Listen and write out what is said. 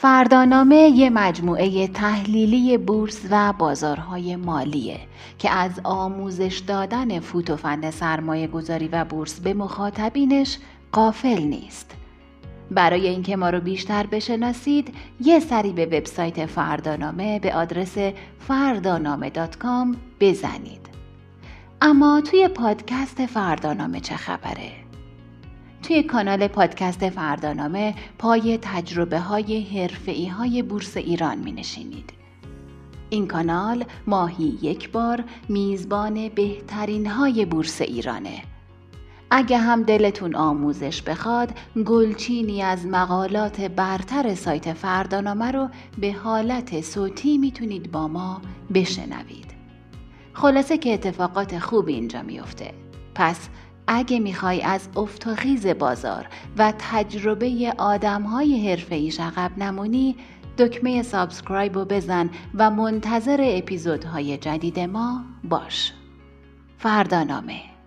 فردانامه یه مجموعه تحلیلی بورس و بازارهای مالیه که از آموزش دادن فوت و فن سرمایه گذاری و بورس به مخاطبینش قافل نیست. برای اینکه ما رو بیشتر بشناسید یه سری به وبسایت فردانامه به آدرس فردانامه بزنید. اما توی پادکست فردانامه چه خبره؟ توی کانال پادکست فردانامه پای تجربه های حرفه‌ای های بورس ایران می نشینید. این کانال ماهی یک بار میزبان بهترین های بورس ایرانه. اگه هم دلتون آموزش بخواد گلچینی از مقالات برتر سایت فردانامه رو به حالت صوتی می‌تونید با ما بشنوید. خلاصه که اتفاقات خوب اینجا میفته. پس اگه می‌خوای از افتخیز بازار و تجربه آدم های حرفه عقب نمونی دکمه سابسکرایب رو بزن و منتظر اپیزودهای جدید ما باش. فردانامه